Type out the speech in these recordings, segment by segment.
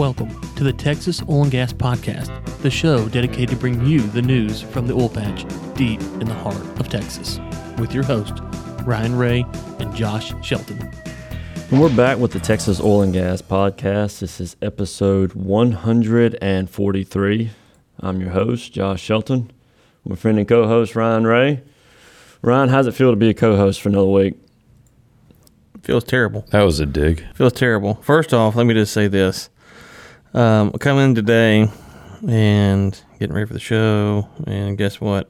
Welcome to the Texas Oil and Gas Podcast, the show dedicated to bring you the news from the oil patch deep in the heart of Texas, with your host, Ryan Ray and Josh Shelton. And we're back with the Texas Oil and Gas Podcast. This is episode 143. I'm your host, Josh Shelton. My friend and co host, Ryan Ray. Ryan, how's it feel to be a co host for another week? Feels terrible. That was a dig. Feels terrible. First off, let me just say this. Um, in today and getting ready for the show, and guess what?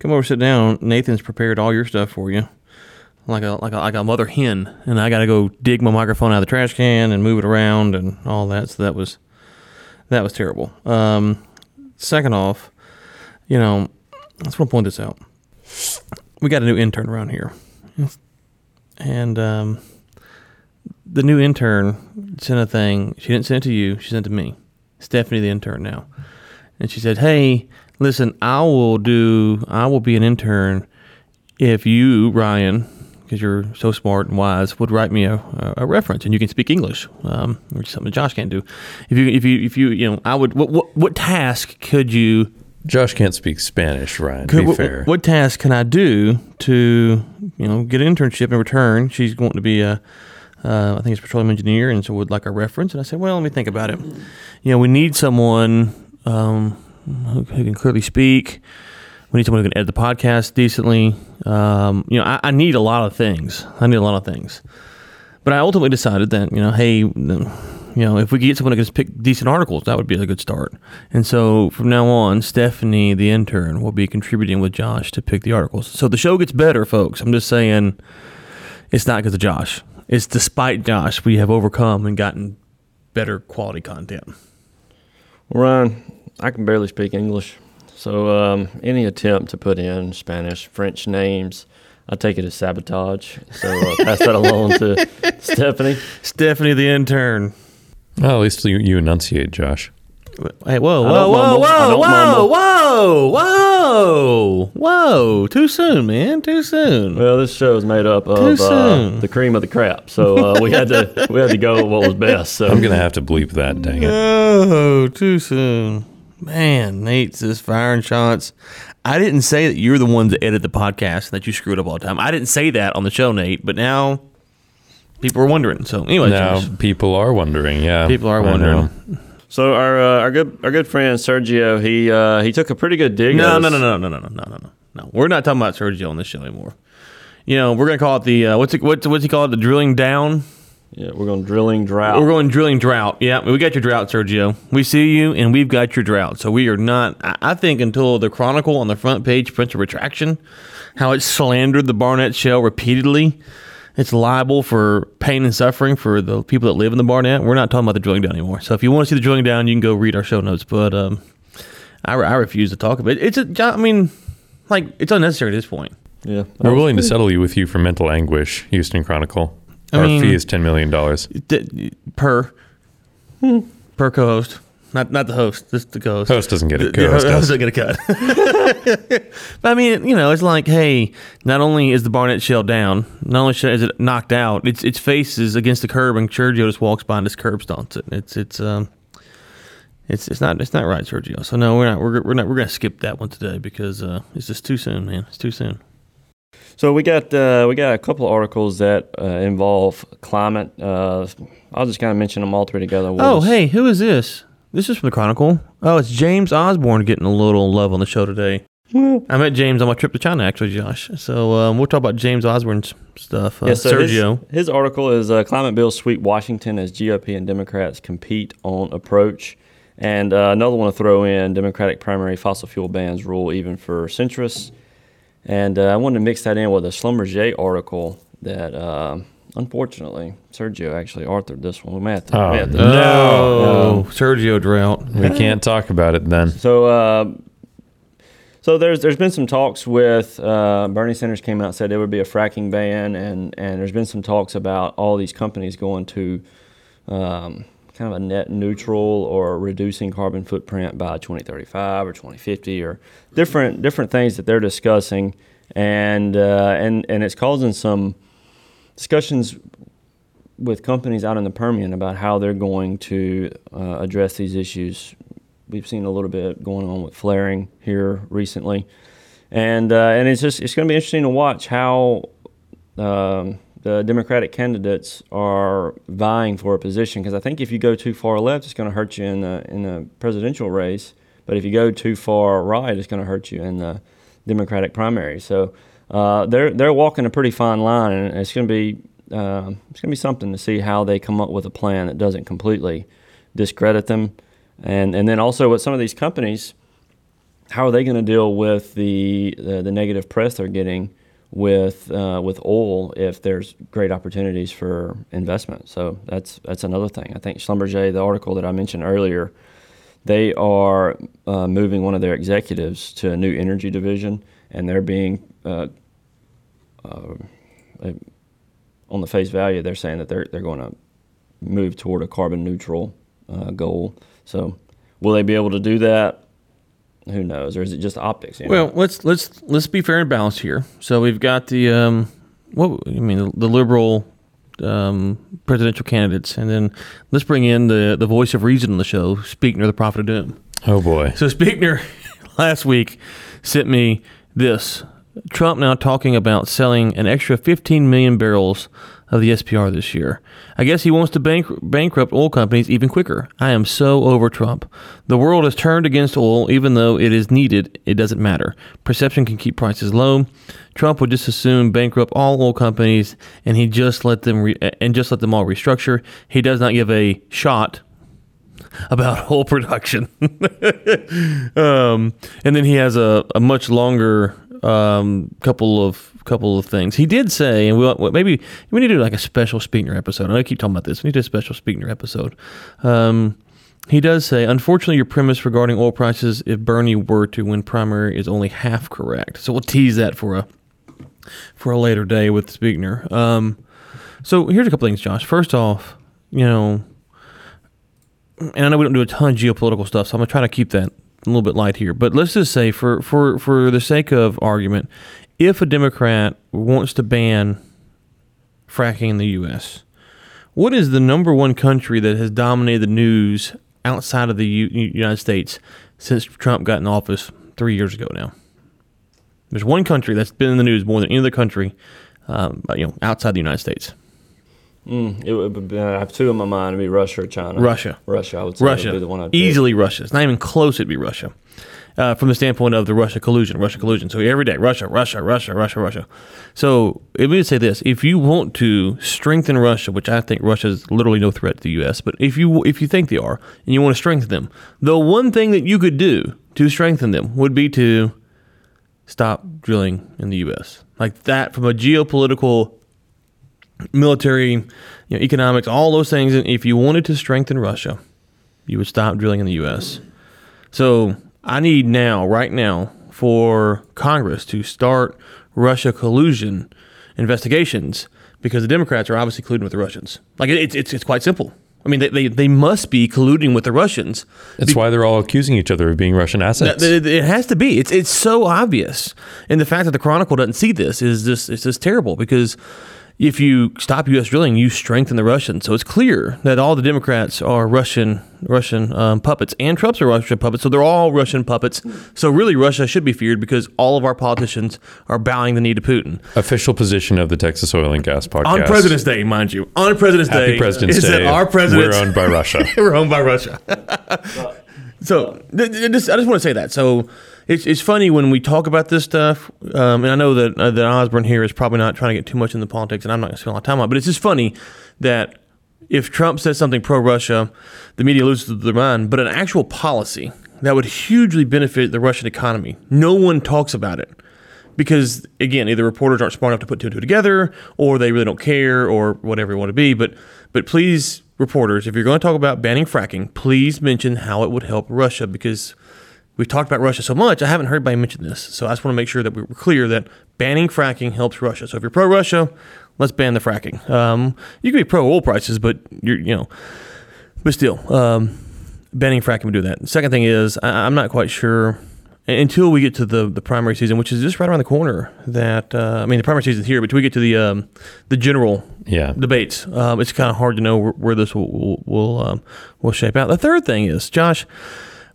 Come over, sit down. Nathan's prepared all your stuff for you, like a like a like a mother hen, and I got to go dig my microphone out of the trash can and move it around and all that. So that was that was terrible. Um, second off, you know, I just want to point this out. We got a new intern around here, and um, the new intern sent a thing. She didn't send it to you. She sent it to me, Stephanie, the intern now, and she said, "Hey, listen, I will do. I will be an intern if you, Ryan, because you're so smart and wise, would write me a, a reference, and you can speak English, um, which is something Josh can't do. If you, if you, if you, you know, I would. What, what, what task could you?" Josh can't speak Spanish, Ryan. Could, be what, fair. what task can I do to, you know, get an internship in return? She's going to be a, uh, I think it's petroleum engineer, and so would like a reference. And I said, well, let me think about it. You know, we need someone um, who, who can clearly speak. We need someone who can edit the podcast decently. Um, you know, I, I need a lot of things. I need a lot of things. But I ultimately decided that, you know, hey, you know, if we get someone who can pick decent articles, that would be a good start. And so from now on, Stephanie, the intern, will be contributing with Josh to pick the articles. So the show gets better, folks. I'm just saying it's not because of Josh. It's despite Josh, we have overcome and gotten better quality content. Well, Ryan, I can barely speak English. So um, any attempt to put in Spanish, French names, I take it as sabotage. So uh, pass that along to Stephanie. Stephanie, the intern. well, at least you, you enunciate, Josh. Hey, whoa, I whoa, whoa, whoa, whoa, whoa, whoa, whoa! Too soon, man. Too soon. Well, this show is made up of uh, the cream of the crap. So uh, we had to we had to go with what was best. So I'm gonna have to bleep that. Dang it. Oh, too soon. Man, Nate's just firing shots. I didn't say that you're the one that edit the podcast and that you screwed up all the time. I didn't say that on the show, Nate, but now people are wondering. So, anyway, Now people are wondering. Yeah, people are I wondering. So our uh, our good our good friend Sergio, he uh, he took a pretty good dig. No, no, no, no, no, no, no, no, no, no. No, we're not talking about Sergio on this show anymore. You know, we're gonna call it the uh, what's it, what's what's he call it? The drilling down. Yeah, we're going drilling drought. We're going drilling drought. Yeah, we got your drought, Sergio. We see you, and we've got your drought. So we are not. I I think until the Chronicle on the front page prints a retraction, how it slandered the Barnett Shale repeatedly. It's liable for pain and suffering for the people that live in the Barnett. We're not talking about the drilling down anymore. So if you want to see the drilling down, you can go read our show notes. But um, I, I refuse to talk about it. It's a. I mean, like it's unnecessary at this point. yeah, We're willing to settle you with you for mental anguish, Houston Chronicle. I Our mean- fee is ten million dollars. D- per per co-host, not not the host, just the co-host. Host doesn't get The- it. the Co-host host does. doesn't get a cut. but I mean, you know, it's like, hey, not only is the Barnett Shale down, not only is it knocked out, its its face is against the curb, and Sergio just walks by and just curb stomps it. It's it's um. It's, it's not it's not right, Sergio. So no, we're not we're, we're not we're gonna skip that one today because uh, it's just too soon, man. It's too soon. So we got uh, we got a couple of articles that uh, involve climate. Uh, I'll just kind of mention them all three together. We'll Oh, just- hey, who is this? This is from the Chronicle. Oh, it's James Osborne getting a little love on the show today. I met James on my trip to China, actually, Josh. So um, we'll talk about James Osborne's stuff. Uh, Yeah, so his- Sergio. His, article is uh, Climate Bill Sweep Washington as GOP and Democrats compete on approach. And uh, another one to throw in Democratic primary fossil fuel bans rule even for centrists. And uh, I wanted to mix that in with a Schlumberger article that, uh, unfortunately, Sergio actually authored this one. We may have to, Oh, to- Oh, Sergio drought. We can't talk about it then. So, uh, so there's there's been some talks with uh, Bernie Sanders came out and said there would be a fracking ban, and and there's been some talks about all these companies going to um, kind of a net neutral or reducing carbon footprint by 2035 or 2050 or different different things that they're discussing, and uh, and and it's causing some discussions with companies out in the Permian about how they're going to uh, address these issues. We've seen a little bit going on with flaring here recently, and uh, and it's just it's going to be interesting to watch how um, the Democratic candidates are vying for a position. Because I think if you go too far left, it's going to hurt you in the in the presidential race. But if you go too far right, it's going to hurt you in the Democratic primary. So uh, they're they're walking a pretty fine line, and it's going to be uh, it's going to be something to see how they come up with a plan that doesn't completely discredit them, and and then also with some of these companies, how are they going to deal with the, the, the negative press they're getting with uh, with oil if there's great opportunities for investment? So that's that's another thing. I think Schlumberger, the article that I mentioned earlier, they are uh, moving one of their executives to a new energy division, and they're being uh, uh, on the face value, they're saying that they're they're going to move toward a carbon neutral uh, goal. So, will they be able to do that? Who knows? Or is it just optics? you know? Well, let's let's let's be fair and balanced here. So we've got the um, what I mean, the, the liberal um, presidential candidates, and then let's bring in the the voice of reason on the show, Speakner, the prophet of doom. Oh boy. So Speakner last week sent me this. Trump now talking about selling an extra 15 million barrels of the SPR this year. I guess he wants to bank- bankrupt oil companies even quicker. I am so over Trump. The world has turned against oil, even though it is needed. It doesn't matter. Perception can keep prices low. Trump would just assume bankrupt all oil companies, and he just let them re- and just let them all restructure. He does not give a shot about oil production. um, and then he has a, a much longer um, couple of couple of things. He did say, and we maybe we need to do like a special Speakner episode. I keep talking about this. We need to do a special Speakner episode. Um, he does say, unfortunately, your premise regarding oil prices, if Bernie were to win primary, is only half correct. So we'll tease that for a for a later day with Speakner. Um, so here's a couple things, Josh. First off, you know, and I know we don't do a ton of geopolitical stuff, so I'm gonna try to keep that a little bit light here. But let's just say, for for for the sake of argument, if a Democrat wants to ban fracking in the U.S., what is the number one country that has dominated the news outside of the U- United States since Trump got in office three years ago now? There's one country that's been in the news more than any other country, um, you know, outside the United States. Mm, it would be, I have two in my mind. It'd be Russia or China. Russia. Russia, I would say. Russia. Would be the one I'd pick. Easily Russia. It's not even close. It'd be Russia. Uh, from the standpoint of the Russia collusion, Russia collusion. So every day, Russia, Russia, Russia, Russia, Russia. So let me say this: if you want to strengthen Russia, which I think Russia is literally no threat to the U.S., but if you if you think they are and you want to strengthen them, the one thing that you could do to strengthen them would be to stop drilling in the U.S. Like that, from a geopolitical military, you know, economics, all those things. And if you wanted to strengthen Russia, you would stop drilling in the U.S. So I need now, right now, for Congress to start Russia collusion investigations because the Democrats are obviously colluding with the Russians. Like it's it's it's quite simple. I mean, they, they, they must be colluding with the Russians. That's why they're all accusing each other of being Russian assets. It, it has to be. It's it's so obvious, and the fact that the Chronicle doesn't see this is just it's just terrible because if you stop U.S. drilling, you strengthen the Russians. So it's clear that all the Democrats are Russian Russian um, puppets, and Trump's are Russian puppets. So they're all Russian puppets. So really, Russia should be feared because all of our politicians are bowing the knee to Putin Official position of the Texas Oil and Gas podcast. on President's Day, mind you. On President's Happy Day, President's is Day. that our president We're owned by Russia. we're owned by Russia. so th- th- just, I just want to say that. So it's, it's funny when we talk about this stuff, um, and I know that uh, that Osborne here is probably not trying to get too much into politics, and I'm not going to spend a lot of time on it, but it's just funny that if Trump says something pro Russia, the media loses their mind, but an actual policy that would hugely benefit the Russian economy, no one talks about it because again, either reporters aren't smart enough to put two and two together, or they really don't care, or whatever you want to be. But but please, reporters, if you're going to talk about banning fracking, please mention how it would help Russia because we've talked about Russia so much. I haven't heard anybody mention this, so I just want to make sure that we're clear that banning fracking helps Russia. So if you're pro Russia, let's ban the fracking. Um, you can be pro oil prices, but you're you know, but still, um, banning fracking would do that. The second thing is I, I'm not quite sure until we get to the the primary season, which is just right around the corner. That uh, I mean, the primary season's here, but till we get to the um, the general Yeah. debates, um, it's kind of hard to know where, where this will will will, um, will shape out. The third thing is, Josh,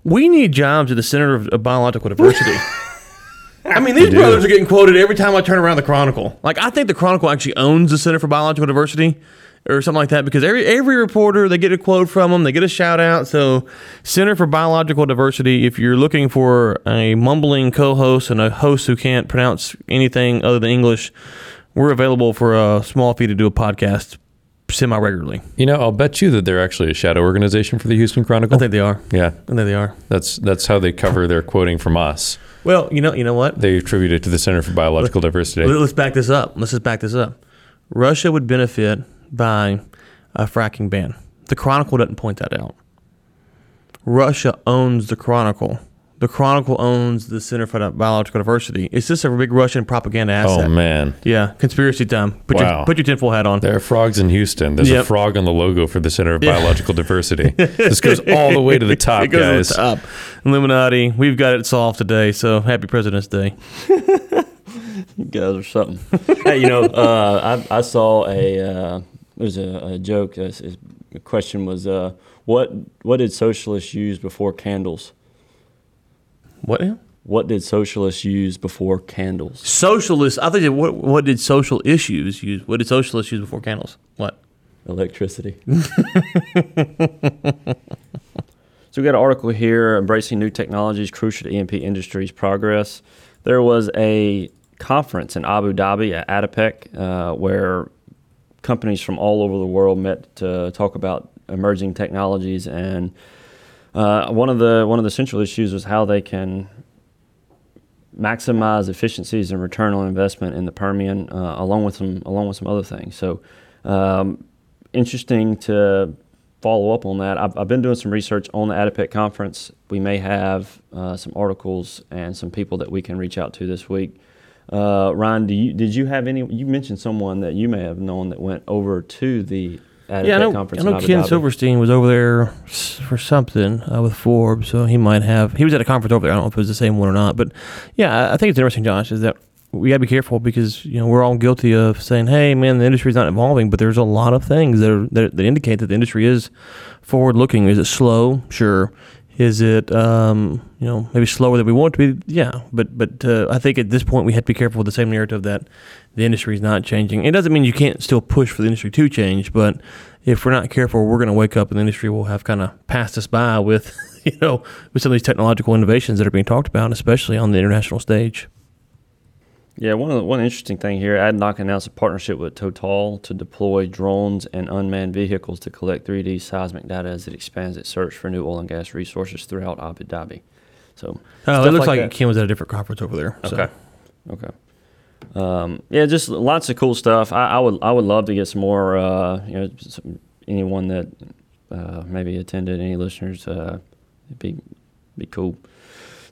we need jobs at the center of, of biological diversity. I mean, these do. brothers are getting quoted every time I turn around the Chronicle. Like, I think the Chronicle actually owns the Center for Biological Diversity or something like that because every every reporter they get a quote from them, they get a shout out. So, Center for Biological Diversity. If you're looking for a mumbling co-host and a host who can't pronounce anything other than English, we're available for a small fee to do a podcast semi regularly. You know, I'll bet you that they're actually a shadow organization for the Houston Chronicle. I think they are. yeah. I think they are. That's that's how they cover their quoting from us. Well, you know, you know what? They attribute it to the Center for Biological Diversity. Let's back this up. Let's just back this up. Russia would benefit by a fracking ban. The Chronicle doesn't point that out. Russia owns the Chronicle. The Chronicle owns the Center for Biological Diversity. It's just a big Russian propaganda asset. Oh man, Yeah, conspiracy time. Put Wow. your put your tinfoil hat on. there are frogs in Houston. There's a frog on the logo for the Center of Yeah. Biological Diversity. this goes all the way to the top, it goes guys. to the top. Illuminati. We've got it solved today. So happy President's Day. You guys are something. hey, you know, uh, I, I saw a uh, there's a, a joke. uh, s- The question was, uh, what what did socialists use before candles? What? now? What did socialists use before candles? Socialists. I think what what did social issues use? What did socialists use before candles? What? Electricity. so we got an article here, embracing new technologies crucial to E&P industry's progress. There was a conference in Abu Dhabi at ADIPEC uh, where companies from all over the world met to talk about emerging technologies and uh, one of the one of the central issues was how they can maximize efficiencies and return on investment in the Permian, uh, along with some along with some other things. So, um, interesting to follow up on that. I've, I've been doing some research on the ADIPEC conference. We may have uh, some articles and some people that we can reach out to this week. Uh, Ryan, you did you have any? You mentioned someone that you may have known that went over to the ADIPEC Yeah, I know. conference. I know Ken Dhabi. Silverstein was over there for something uh, with Forbes, so he might have. He was at a conference over there. I don't know if it was the same one or not, but yeah, I- think it's interesting, Josh, is that we got to be careful because you know we're all guilty of saying, "Hey, man, the industry's not evolving," but there's a lot of things that are that, that indicate that the industry is forward-looking. Is it slow? Sure. Is it um, you know maybe slower than we want it to be? Yeah, but but uh, I think at this point we have to be careful with the same narrative that the industry is not changing. It doesn't mean you can't still push for the industry to change, but if we're not careful, we're going to wake up and the industry will have kind of passed us by with you know with some of these technological innovations that are being talked about, especially on the international stage. Yeah, one of the, one interesting thing here, ADNOC announced a partnership with Total to deploy drones and unmanned vehicles to collect 3D seismic data as it expands its search for new oil and gas resources throughout Abu Dhabi. So, Oh, it looks like, like. Ken was at a different conference over there. so. okay, okay, um, yeah, just lots of cool stuff. I, I would I would love to get some more. Uh, you know, some, anyone that uh, maybe attended, any listeners, uh, it'd be be cool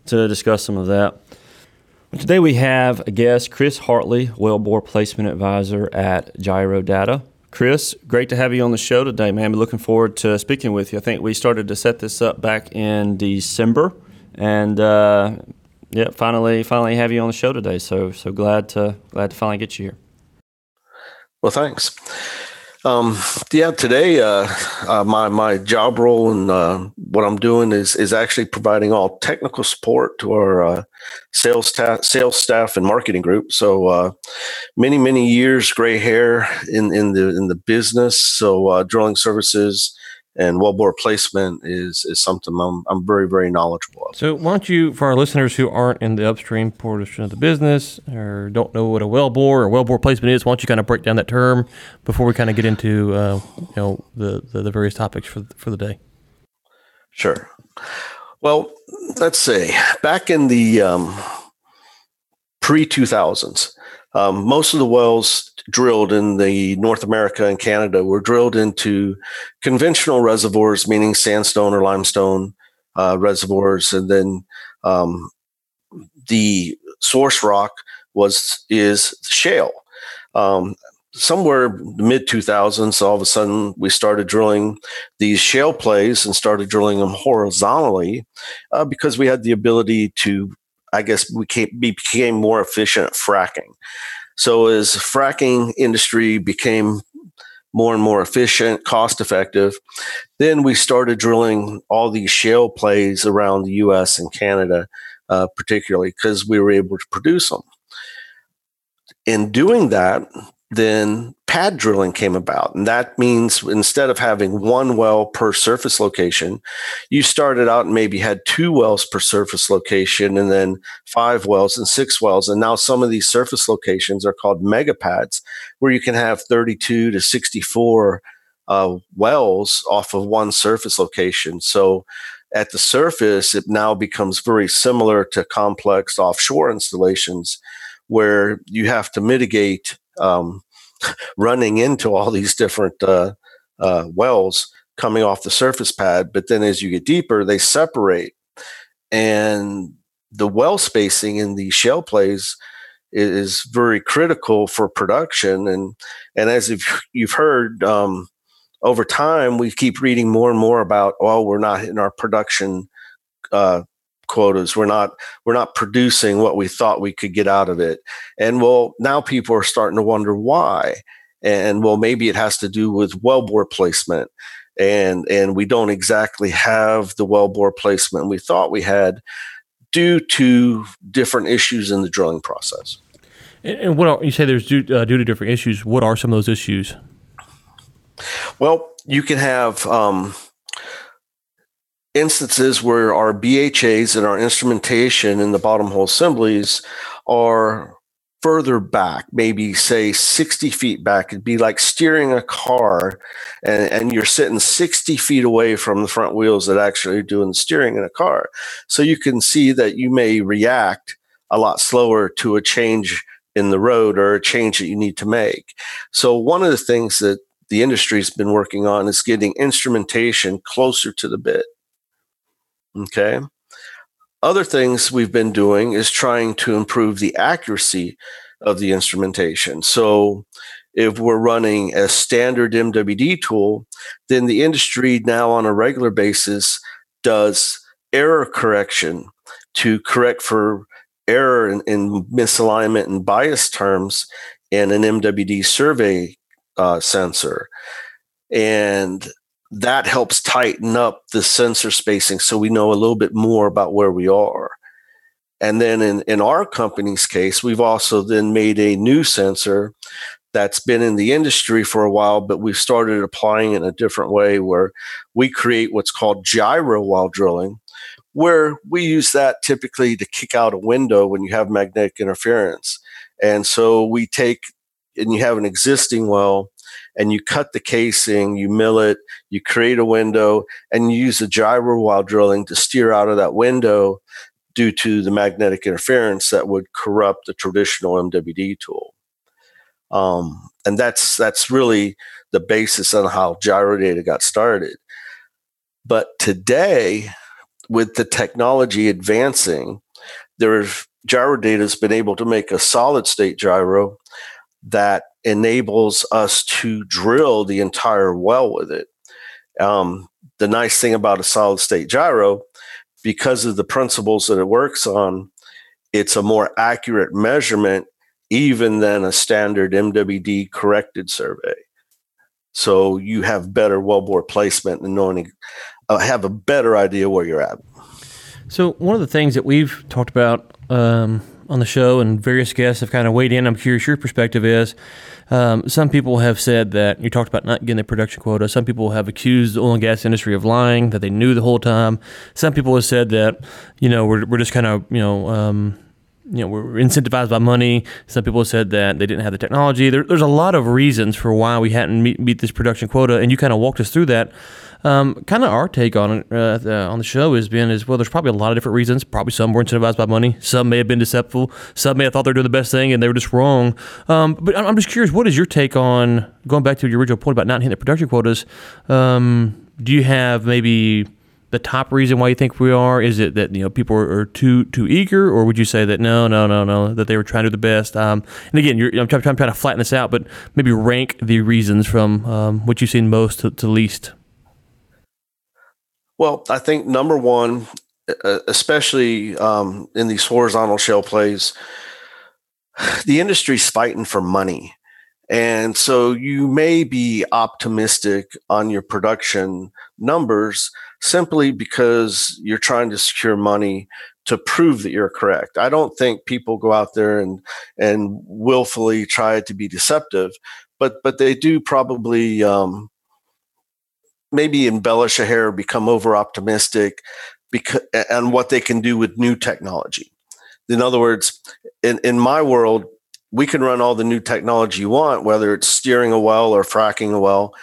to discuss some of that. Today we have a guest, Chris Hartley, Wellbore Placement Advisor at Gyro Data. Chris, great to have you on the show today, man. We're looking forward to speaking with you. I think we started to set this up back in December, and uh, yeah, finally, finally have you on the show today. So, so glad to glad to finally get you here. Well, thanks. Um, yeah, today uh, uh, my my job role and uh, what I'm doing is is actually providing all technical support to our uh, sales staff, sales staff and marketing group. So uh, many many years gray hair in in the in the business. So uh, drilling services and wellbore placement is is something I'm I'm very very knowledgeable of. So, why don't you, for our listeners who aren't in the upstream portion of the business or don't know what a wellbore or wellbore placement is, why don't you kind of break down that term before we kind of get into uh, you know the, the the various topics for for the day? Sure. Well, let's say back in the um, pre 2000s, um, most of the wells drilled in the North America and Canada were drilled into conventional reservoirs, meaning sandstone or limestone uh, reservoirs, and then um, the source rock was is shale. Um, somewhere mid 2000s, all of a sudden we started drilling these shale plays and started drilling them horizontally uh, because we had the ability to I guess became became more efficient at fracking. So as fracking industry became more and more efficient, cost effective. Then we started drilling all these shale plays around the US and Canada, uh, particularly because we were able to produce them. In doing that, then pad drilling came about. And that means instead of having one well per surface location, you started out and maybe had two wells per surface location and then five wells and six wells. And now some of these surface locations are called mega pads, where you can have 32 to 64 uh, wells off of one surface location. So at the surface, it now becomes very similar to complex offshore installations where you have to mitigate um, running into all these different uh, uh, wells coming off the surface pad. But then as you get deeper, they separate. And the well spacing in the shale plays is very critical for production. And, and as you've, heard, um, over time, we keep reading more and more about, oh, we're not in our production uh, quotas. We're not we're not producing what we thought we could get out of it. And well, now people are starting to wonder why. And well, maybe it has to do with wellbore placement. And and we don't exactly have the wellbore placement we thought we had due to different issues in the drilling process. And what are, you say there's due, uh, due to different issues? What are some of those issues? Well, you can have um, instances where our BHAs and our instrumentation in the bottom hole assemblies are further back, maybe say 60 feet back. It'd be like steering a car and, and you're sitting 60 feet away from the front wheels that actually are doing the steering in a car. So you can see that you may react a lot slower to a change in the road or a change that you need to make. So one of the things that the industry's been working on is getting instrumentation closer to the bit. Okay. Other things we've been doing is trying to improve the accuracy of the instrumentation. So if we're running a standard MWD tool, then the industry now on a regular basis does error correction to correct for error in, in misalignment and bias terms in an MWD survey uh, sensor. And that helps tighten up the sensor spacing so we know a little bit more about where we are. And then in, in our company's case, we've also then made a new sensor that's been in the industry for a while, but we've started applying it in a different way where we create what's called gyro while drilling, where we use that typically to kick out a window when you have magnetic interference. And so we take, and you have an existing well, and you cut the casing, you mill it, you create a window, and you use the gyro while drilling to steer out of that window due to the magnetic interference that would corrupt the traditional MWD tool. Um, and that's that's really the basis on how gyro data got started. But today, with the technology advancing, there's gyro data has been able to make a solid state gyro that enables us to drill the entire well with it. Um, the nice thing about a solid state gyro, because of the principles that it works on, it's a more accurate measurement even than a standard MWD corrected survey. So you have better wellbore placement and knowing, uh, have a better idea where you're at. So one of the things that we've talked about um, on the show, and various guests have kind of weighed in. I'm curious your perspective is. Um, some people have said that you talked about not getting the production quota. Some people have accused the oil and gas industry of lying that they knew the whole time. Some people have said that you know we're we're just kind of you know. Um, you know, we're incentivized by money. Some people have said that they didn't have the technology. There, there's a lot of reasons for why we hadn't meet, meet this production quota, and you kind of walked us through that. Um, kind of our take on it uh, the, on the show has been is well, there's probably a lot of different reasons. Probably some were incentivized by money. Some may have been deceptive. Some may have thought they were doing the best thing and they were just wrong. Um, but I'm just curious, what is your take on going back to your original point about not hitting the production quotas? Um, do you have maybe the top reason why you think we are? Is it that you know people are, are, too too eager, or would you say that no, no, no, no, that they were trying to do the best? Um, and again, I'm, trying, I'm, trying, to flatten this out, but maybe rank the reasons from um, what you've seen most to, to least. Well, I think number one especially um, in these horizontal shale plays, the industry's fighting for money. And so you may be optimistic on your production numbers simply because you're trying to secure money to prove that you're correct. I don't think people go out there and and willfully try to be deceptive, but but they do probably um, maybe embellish a hair, become over optimistic, because and what they can do with new technology. In other words, in in my world, we can run all the new technology you want, whether it's steering a well or fracking a well,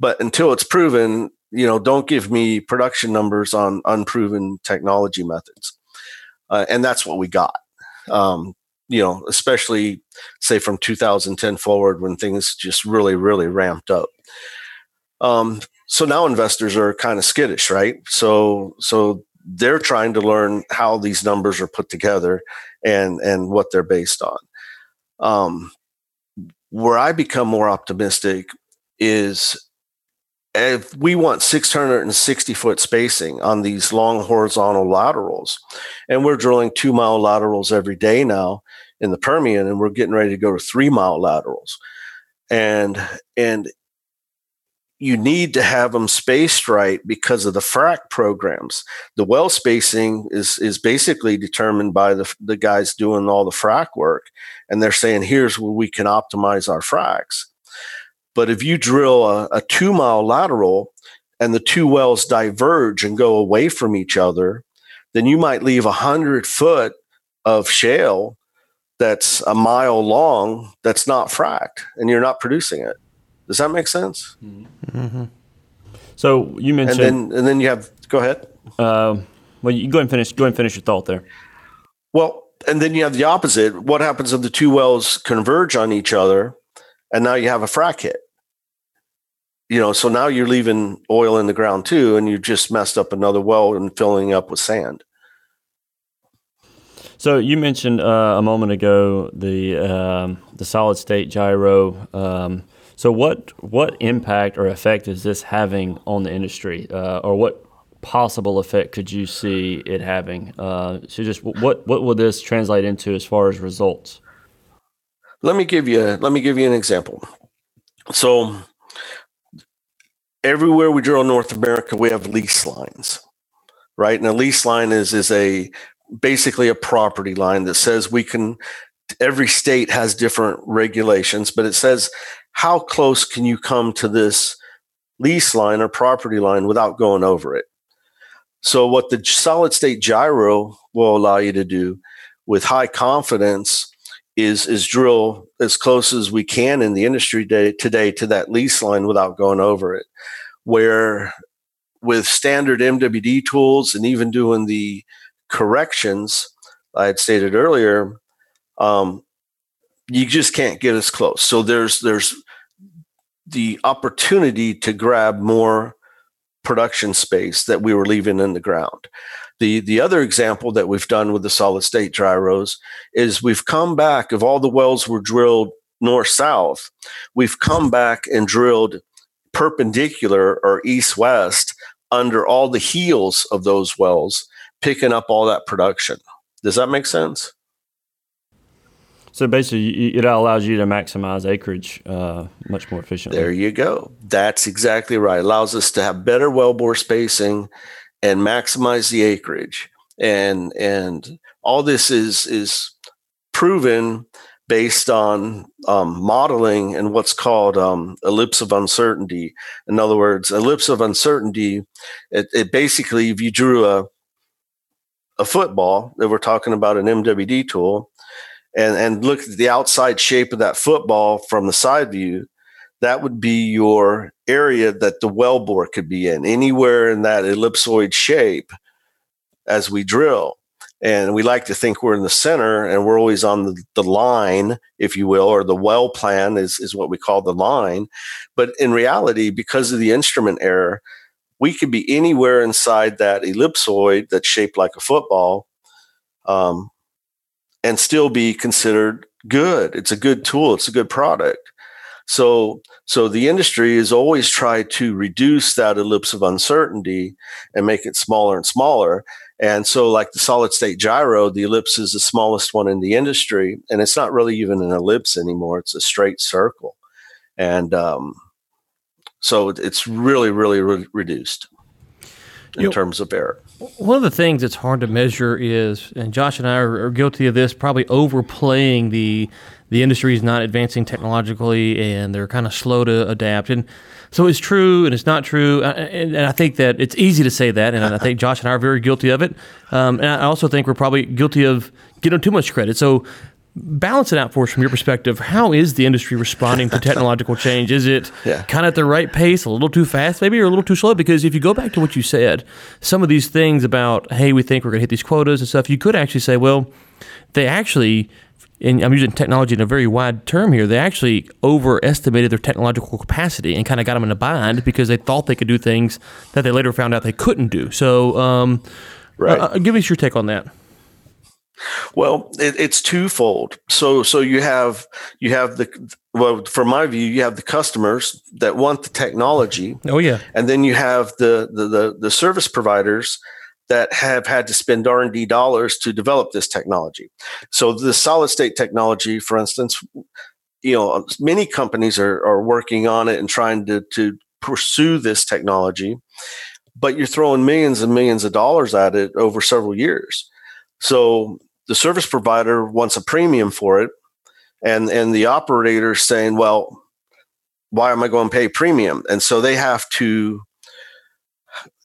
but until it's proven, you know, don't give me production numbers on unproven technology methods uh, and that's what we got. Um, you know, especially say from 2010 forward when things just really, really ramped up. Um, so now investors are kind of skittish, right? So, so they're trying to learn how these numbers are put together and and what they're based on. Um, where I become more optimistic is if we want 660 foot spacing on these long horizontal laterals, and we're drilling two mile laterals every day now in the Permian, and we're getting ready to go to three mile laterals, and and you need to have them spaced right because of the frac programs. The well spacing is is basically determined by the the guys doing all the frac work, and they're saying here's where we can optimize our fracs. But if you drill a, a two mile lateral and the two wells diverge and go away from each other, then you might leave a hundred foot of shale that's a mile long that's not fracked and you're not producing it. Does that make sense? Mm-hmm. So you mentioned, and then and then you have go ahead. Uh, well, you go ahead and finish. Go and finish your thought there. Well, and then you have the opposite. What happens if the two wells converge on each other, and now you have a frac hit? you know, so now you're leaving oil in the ground too, and you just messed up another well and filling up with sand. So you mentioned uh, a moment ago the um, the solid state gyro. Um, so what what impact or effect is this having on the industry, uh, or what possible effect could you see it having? Uh, so just what what will this translate into as far as results? Let me give you let me give you an example. So everywhere we drill in North America, we have lease lines, right? And a lease line is is a basically a property line that says we can. Every state has different regulations, but it says how close can you come to this lease line or property line without going over it. So, what the solid state gyro will allow you to do with high confidence is is drill as close as we can in the industry day, today to that lease line without going over it. Where with standard MWD tools and even doing the corrections I had stated earlier, um, you just can't get as close. So there's there's the opportunity to grab more production space that we were leaving in the ground. The the other example that we've done with the solid state gyros is we've come back if all the wells were drilled north south, we've come back and drilled perpendicular or east west under all the heels of those wells, picking up all that production. Does that make sense? So basically, it allows you to maximize acreage uh, much more efficiently. There you go. That's exactly right. Allows us to have better wellbore spacing and maximize the acreage. And and all this is is proven based on um, modeling and what's called um, ellipse of uncertainty. In other words, ellipse of uncertainty. It, it basically, if you drew a a football, that we're talking about an MWD tool, and and look at the outside shape of that football from the side view, that would be your area that the well bore could be in, anywhere in that ellipsoid shape as we drill. And we like to think we're in the center and we're always on the, the line, if you will, or the well plan is, is what we call the line. But in reality, because of the instrument error, we could be anywhere inside that ellipsoid that's shaped like a football um, and still be considered good. It's a good tool, it's a good product. So, so the industry has always tried to reduce that ellipse of uncertainty and make it smaller and smaller. And so, like the solid state gyro, the ellipse is the smallest one in the industry, and it's not really even an ellipse anymore; it's a straight circle. And um, so, it's really, really re- reduced in you terms of error. One of the things that's hard to measure is, and Josh and I are, are guilty of this, probably overplaying the the industry is not advancing technologically and they're kind of slow to adapt. And so it's true and it's not true. And, and I think that it's easy to say that. And I think Josh and I are very guilty of it. Um, and I also think we're probably guilty of getting too much credit. So balance it out for us from your perspective. How is the industry responding to technological change? Is it yeah. kind of at the right pace, a little too fast, maybe, or a little too slow? Because if you go back to what you said, some of these things about, hey, we think we're going to hit these quotas and stuff, you could actually say, well, they actually and I'm using technology in a very wide term here, they actually overestimated their technological capacity and kind of got them in a bind because they thought they could do things that they later found out they couldn't do. So, um, right. Uh, uh give us your take on that. Well, it, it's twofold. So, so you have you have the well, from my view, you have the customers that want the technology. Oh yeah, and then you have the the the, the service providers that have had to spend r&d dollars to develop this technology so the solid state technology for instance you know many companies are, are working on it and trying to, to pursue this technology but you're throwing millions and millions of dollars at it over several years so the service provider wants a premium for it and and the operator saying well why am i going to pay premium and so they have to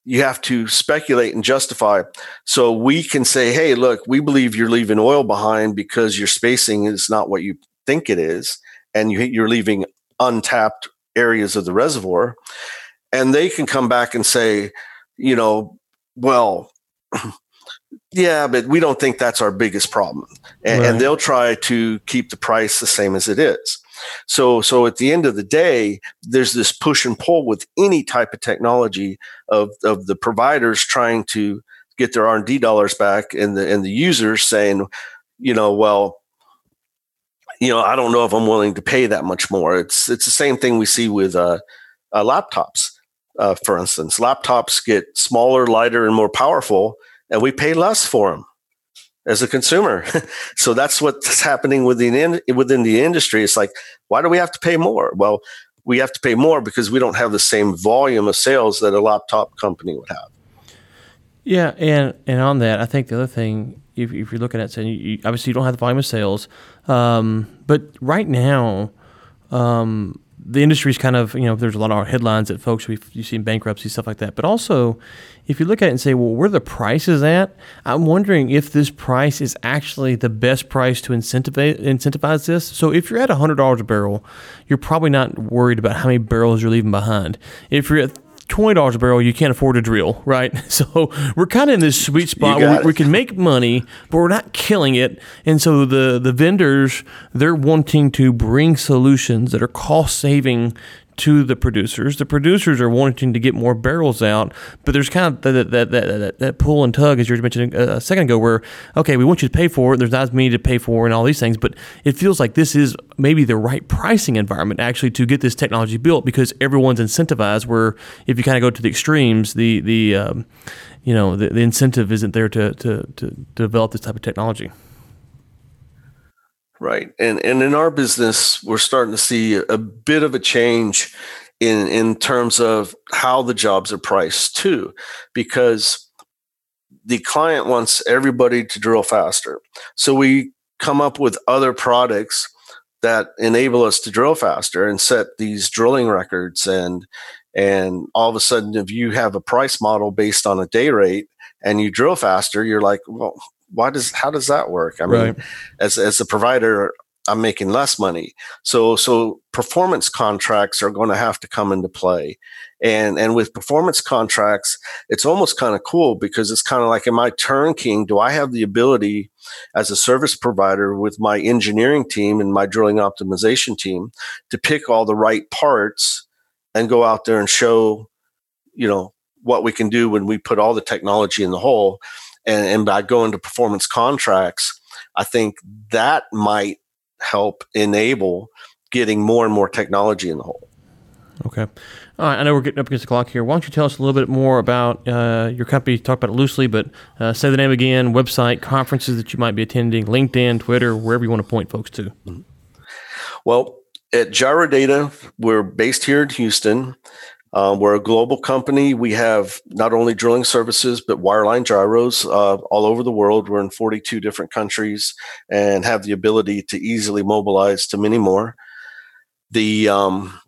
you have to speculate and justify. So we can say, hey, look, we believe you're leaving oil behind because your spacing is not what you think it is, and you, you're leaving untapped areas of the reservoir. And they can come back and say, you know, well, yeah, but we don't think that's our biggest problem. And, right. and they'll try to keep the price the same as it is. So, so at the end of the day, there's this push and pull with any type of technology of, of the providers trying to get their R&D dollars back and the, and the users saying, you know, well, you know, I don't know if I'm willing to pay that much more. It's, it's the same thing we see with, uh, uh laptops. Uh, for instance, laptops get smaller, lighter, and more powerful, and we pay less for them as a consumer. so that's what's happening within within the industry. It's like, why do we have to pay more? Well, we have to pay more because we don't have the same volume of sales that a laptop company would have. Yeah, and and on that, I think the other thing, if, if you're looking at saying, you, obviously you don't have the volume of sales, um, but right now, um, the industry's kind of you know there's a lot of headlines that folks we've you seen bankruptcy stuff like that. But also if you look at it and say well where the prices at? I'm wondering if this price is actually the best price to incentivize incentivize this. So if you're at $100 a barrel you're probably not worried about how many barrels you're leaving behind. If you're at twenty dollars a barrel, you can't afford to drill, right? So we're kind of in this sweet spot where we, we, can make money, but we're not killing it. And so the the vendors they're wanting to bring solutions that are cost saving to the producers. The producers are wanting to get more barrels out, but there's kind of that that, that, that, that pull and tug, as you were mentioning a second ago, where, okay, we want you to pay for it. There's not as many to pay for and all these things, but it feels like this is maybe the right pricing environment actually to get this technology built because everyone's incentivized where if you kind of go to the extremes, the, the, um, you know, the, the incentive isn't there to, to, to develop this type of technology. Right. And and in our business, we're starting to see a bit of a change in in terms of how the jobs are priced too, because the client wants everybody to drill faster. So we come up with other products that enable us to drill faster and set these drilling records and and all of a sudden if you have a price model based on a day rate and you drill faster you're like well why does how does that work? I mean, as as a provider, I'm making less money. So so performance contracts are going to have to come into play. And and with performance contracts, it's almost kind of cool because it's kind of like in my turnkey, do I have the ability as a service provider with my engineering team and my drilling optimization team to pick all the right parts and go out there and show, you know, what we can do when we put all the technology in the hole and, and by going to performance contracts, I think that might help enable getting more and more technology in the hole. Okay. All right. I know we're getting up against the clock here. Why don't you tell us a little bit more about uh, your company? Talk about it loosely, but uh, say the name again, website, conferences that you might be attending, LinkedIn, Twitter, wherever you want to point folks to. Well, at Gyro Data, we're based here in Houston. Uh, we're a global company. We have not only drilling services, but wireline gyros uh, all over the world. We're in 42 different countries and have the ability to easily mobilize to many more. The um,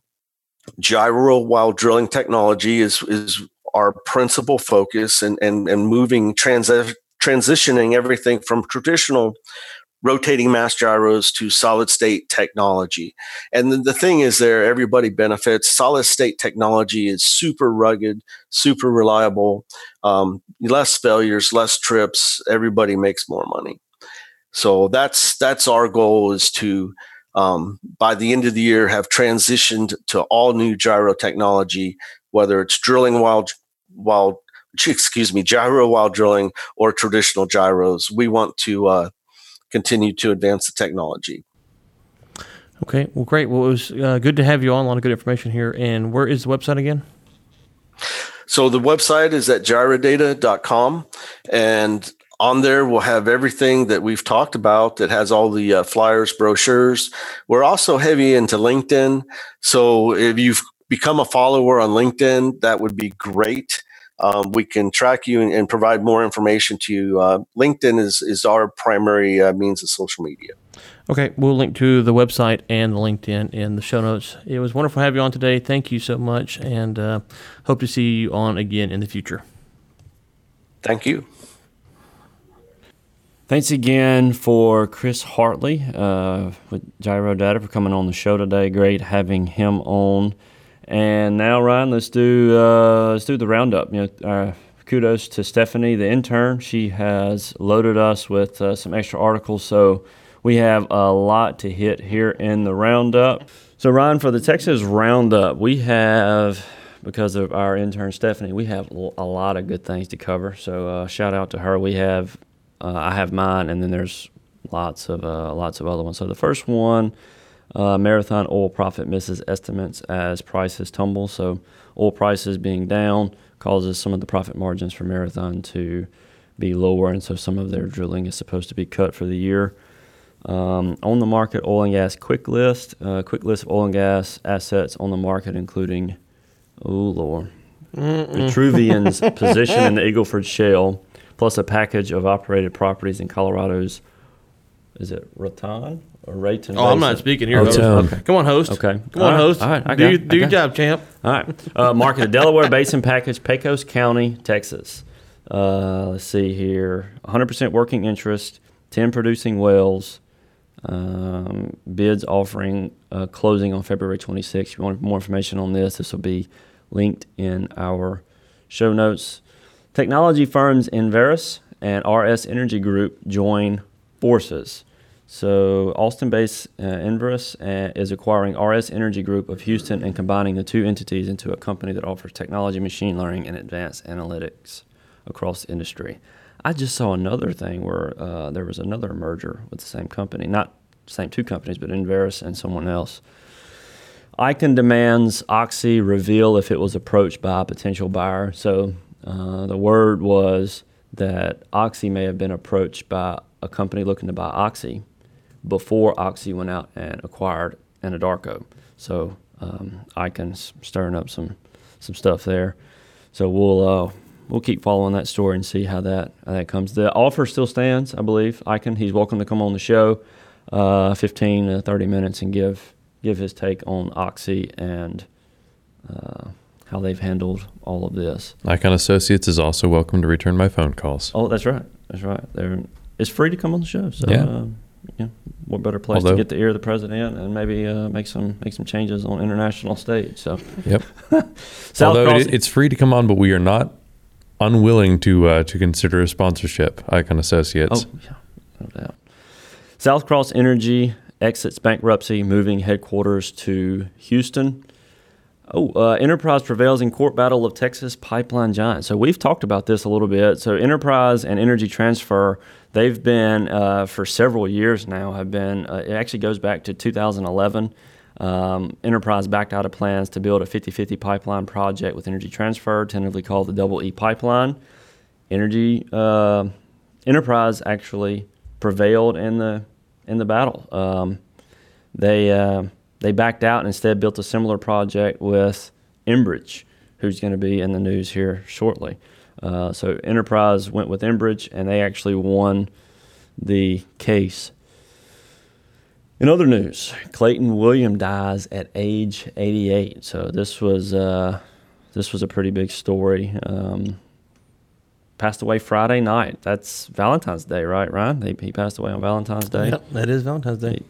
gyro while drilling technology is is our principal focus and and, and moving transi- transitioning everything from traditional rotating mass gyros to solid state technology. And the, the thing is there everybody benefits. Solid state technology is super rugged, super reliable, um, less failures, less trips, everybody makes more money. So that's that's our goal is to um, by the end of the year have transitioned to all new gyro technology, whether it's drilling while while excuse me gyro while drilling or traditional gyros. We want to uh, continue to advance the technology. Okay, well, great. Well, it was uh, good to have you on. A lot of good information here. And where is the website again? So the website is at gyrodata.com, and on there we'll have everything that we've talked about that has all the uh, flyers brochures we're also heavy into linkedin so if you've become a follower on linkedin that would be great um, we can track you and, and, provide more information to you. Uh, linkedin is, is our primary uh, means of social media. Okay we'll link to the website and the linkedin in the show notes. It was wonderful to have you on today. Thank you so much and uh, hope to see you on again in the future. Thank you. Thanks again for Chris Hartley uh, with Gyrodata for coming on the show today. Great having him on. And now, Ryan, let's do uh, let's do the roundup. You know, uh, kudos to Stephanie, the intern. She has loaded us with uh, some extra articles, so we have a lot to hit here in the roundup. So, Ryan, for the Texas roundup, we have because of our intern Stephanie, we have a lot of good things to cover. So, uh, shout out to her. We have uh, I have mine, and then there's lots of uh, lots of other ones. So the first one, uh, marathon oil profit misses estimates as prices tumble. So oil prices being down causes some of the profit margins for marathon to be lower, and so some of their drilling is supposed to be cut for the year. Um, on the market, oil and gas quick list, uh, quick list of oil and gas assets on the market, including, oh lord, Vitruvian's position in the Eagleford Shale plus a package of operated properties in Colorado's. Is it Raton or Raton? Oh, I'm not speaking here. Host. Okay. Come on, host. Okay. Come on, right. host. All right. I do do your job, champ. All right. Uh, market the Delaware Basin package, Pecos County, Texas. Uh, let's see here. 100% working interest, 10 producing wells. Um, bids offering uh, closing on February 26th. If you want more information on this, this will be linked in our show notes. Technology firms Enverus and RS Energy Group join forces. So, Austin based uh, Enverus uh, is acquiring RS Energy Group of Houston and combining the two entities into a company that offers technology, machine learning, and advanced analytics across industry. I just saw another thing where uh, there was another merger with the same company, not same two companies, but Enverus and someone else. Icahn demands Oxy reveal if it was approached by a potential buyer. So uh, the word was that Oxy may have been approached by a company looking to buy Oxy before Oxy went out and acquired Anadarko. So um, Icahn stirring up some some stuff there. So we'll uh, we'll keep following that story and see how that how that comes. The offer still stands, I believe. Icahn, he's welcome to come on the show, uh, 15 to 30 minutes, and give give his take on Oxy and. Uh, how they've handled all of this. Icahn Associates is also welcome to return my phone calls. Oh, that's right. That's right. They're, it's free to come on the show. So, yeah. Uh, yeah, what better place Although, to get the ear of the president and maybe uh, make some make some changes on international stage. So, yep. Although it, it's free to come on, but we are not unwilling to uh, to consider a sponsorship. Icahn Associates. Oh yeah, no doubt. Southcross Energy exits bankruptcy, moving headquarters to Houston. Oh, uh, Enterprise prevails in court battle of Texas pipeline giant. So we've talked about this a little bit. So Enterprise and Energy Transfer, they've been uh, for several years now. Have been. Uh, it actually goes back to 2011. Um, Enterprise backed out of plans to build a 50 50 pipeline project with Energy Transfer, tentatively called the Double E Pipeline. Energy uh, Enterprise actually prevailed in the in the battle. Um, they uh, they backed out and instead built a similar project with Enbridge, who's going to be in the news here shortly. Uh, so Enterprise went with Enbridge, and they actually won the case. In other news, Clayton William dies at age 88. So this was uh, this was a pretty big story. Um, passed away Friday night. That's Valentine's Day, right, Ryan? He, he passed away on Valentine's Day. Yep, that is Valentine's Day. He,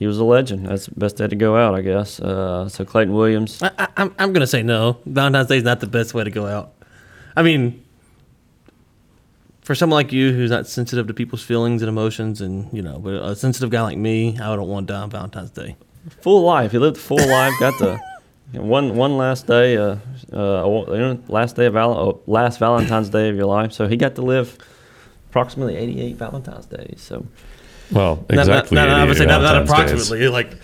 he was a legend. That's the best day to go out, I guess. Uh, so Clayton Williams. I, am I'm going to say no. Valentine's Day is not the best way to go out. I mean, for someone like you who's not sensitive to people's feelings and emotions, and you know, but a sensitive guy like me, I don't want to die on Valentine's Day. Full life. He lived a full life. Got the one one last day, uh, uh, last day of val- oh, last Valentine's Day of your life. So he got to live approximately 88 Valentine's days. So, well, exactly. Not, not, not, I would say not, not approximately, days. like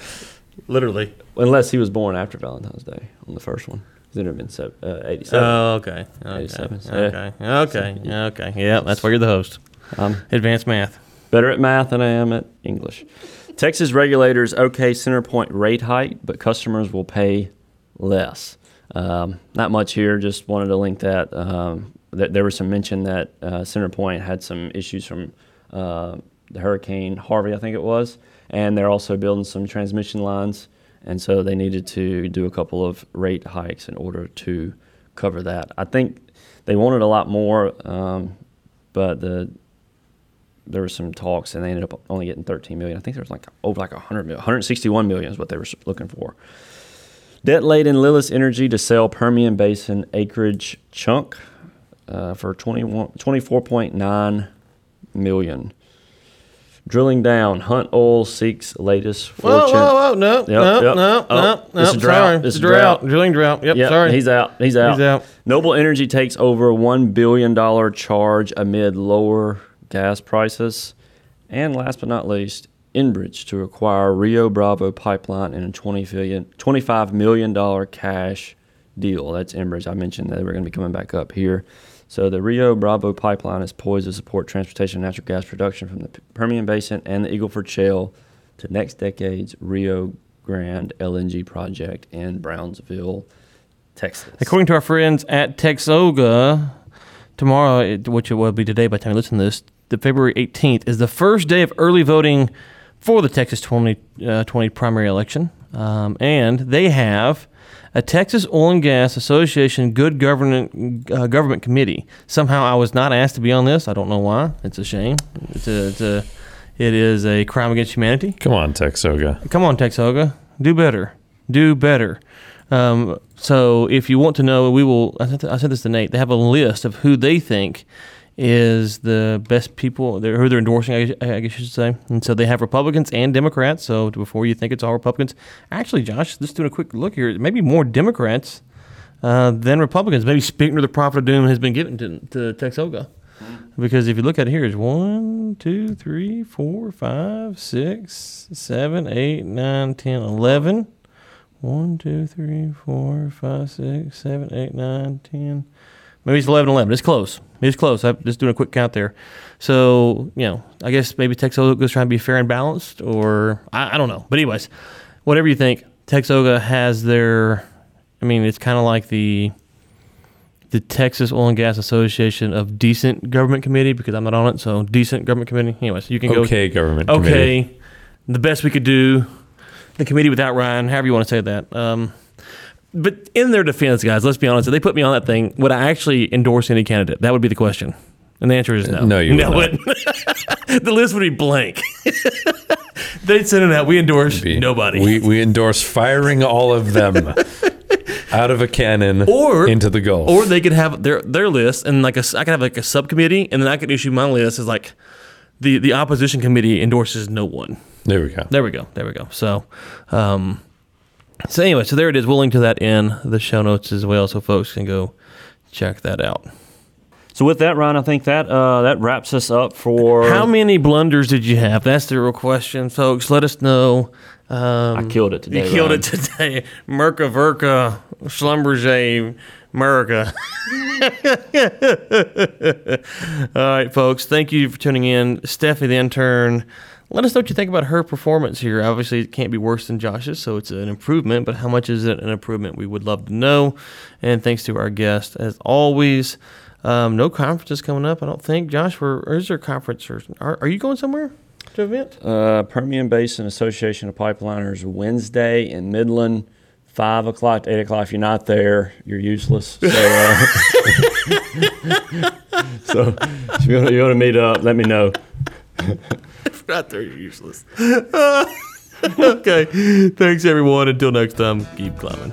literally. Unless he was born after Valentine's Day on the first one. It would have been seven, uh, 87. Oh, okay. okay. 87. Okay. Okay. Okay. Yeah, that's why you're the host. Um, Advanced math. Better at math than I am at English. Texas regulators okay CenterPoint rate hike, but customers will pay less. Um, not much here. Just wanted to link that. Um, th- there was some mention that uh, CenterPoint had some issues from uh, the Hurricane Harvey, I think it was, and they're also building some transmission lines and so they needed to do a couple of rate hikes in order to cover that. I think they wanted a lot more, um, but the there were some talks, and they ended up only getting 13 million. I think there was like over like 100 million, 161 million is what they were looking for. Debt laden Lilis Energy to sell Permian Basin acreage chunk uh, for 21, 24.9 million. Drilling down, Hunt Oil seeks latest fortune. Whoa, whoa, whoa! No, yep, no, yep. no, oh, no, no. Sorry, drought. This is drought. drought. Drilling drought. Yep, yep, sorry. He's out. He's out. He's out. Noble Energy takes over one billion dollar charge amid lower gas prices, and last but not least, Enbridge to acquire Rio Bravo pipeline in a 20 million, $25 million cash deal. That's Enbridge. I mentioned that we're going to be coming back up here. So the Rio Bravo pipeline is poised to support transportation of natural gas production from the Permian Basin and the Eagle Ford Shale to next decade's Rio Grande LNG project in Brownsville, Texas. According to our friends at TXOGA, tomorrow, which it will be today by the time you listen to this, the February 18th is the first day of early voting for the Texas 2020 uh, primary election. Um, and they have a Texas Oil and Gas Association Good Government uh, Government Committee. Somehow I was not asked to be on this. I don't know why. It's a shame. It's a, it's a it is a crime against humanity. Come on, TXOGA. Come on, TXOGA. Do better. Do better. Um, so if you want to know, we will. I sent, this to Nate. They have a list of who they think is the best people they're, who they're endorsing, I guess, I guess you should say. And so they have Republicans and Democrats. So before you think it's all Republicans, actually, Josh, just doing a quick look here, maybe more Democrats uh, than Republicans. Maybe speaking to the prophet of doom has been given to, to TXOGA. Because if you look at it here, it's one, two, three, four, five, six, seven, eight, nine, ten, eleven. One, two, three, four, five, six, seven, eight, nine, ten. Maybe it's 11 11. It's close. It's close. I'm just doing a quick count there. So, you know, I guess maybe TXOGA is trying to be fair and balanced, or I, I don't know. But, anyways, whatever you think, TXOGA has their, I mean, it's kind of like the the Texas Oil and Gas Association of Decent Government Committee because I'm not on it. So, Decent Government Committee. Anyways, you can go. Okay, Government Okay. Committee. Okay. The best we could do. The committee without Ryan, however you want to say that. Um, but in their defense, guys, let's be honest. If they put me on that thing, would I actually endorse any candidate? That would be the question. And the answer is no. No, you no, wouldn't. the list would be blank. They'd send it out. We endorse be, nobody. We, we endorse firing all of them out of a cannon or into the Gulf. Or they could have their their list and like a I could have like a subcommittee and then I could issue my list as like the the opposition committee endorses no one. There we go. There we go. There we go. So, um, so anyway, so there it is. We'll link to that in the show notes as well, so folks can go check that out. So with that, Ron, I think that uh, that wraps us up for. How many blunders did you have? That's the real question, folks. Let us know Um, I killed it today. You killed Ryan. it today. Merca Verka Schlumberger America. All right, folks. Thank you for tuning in. Steffi, the intern. Let us know what you think about her performance here. Obviously, it can't be worse than Josh's, so it's an improvement. But how much is it an improvement? We would love to know. And thanks to our guest, as always. Um, no conferences coming up, I don't think. Josh, where, is there conference? Or, are, are you going somewhere? to event? Uh, Permian Basin Association of Pipeliners Wednesday in Midland, five o'clock to eight o'clock. If you're not there, you're useless. So, uh, so if you want to meet up, let me know. not there, useless. okay. Thanks, everyone. Until next time, keep climbing.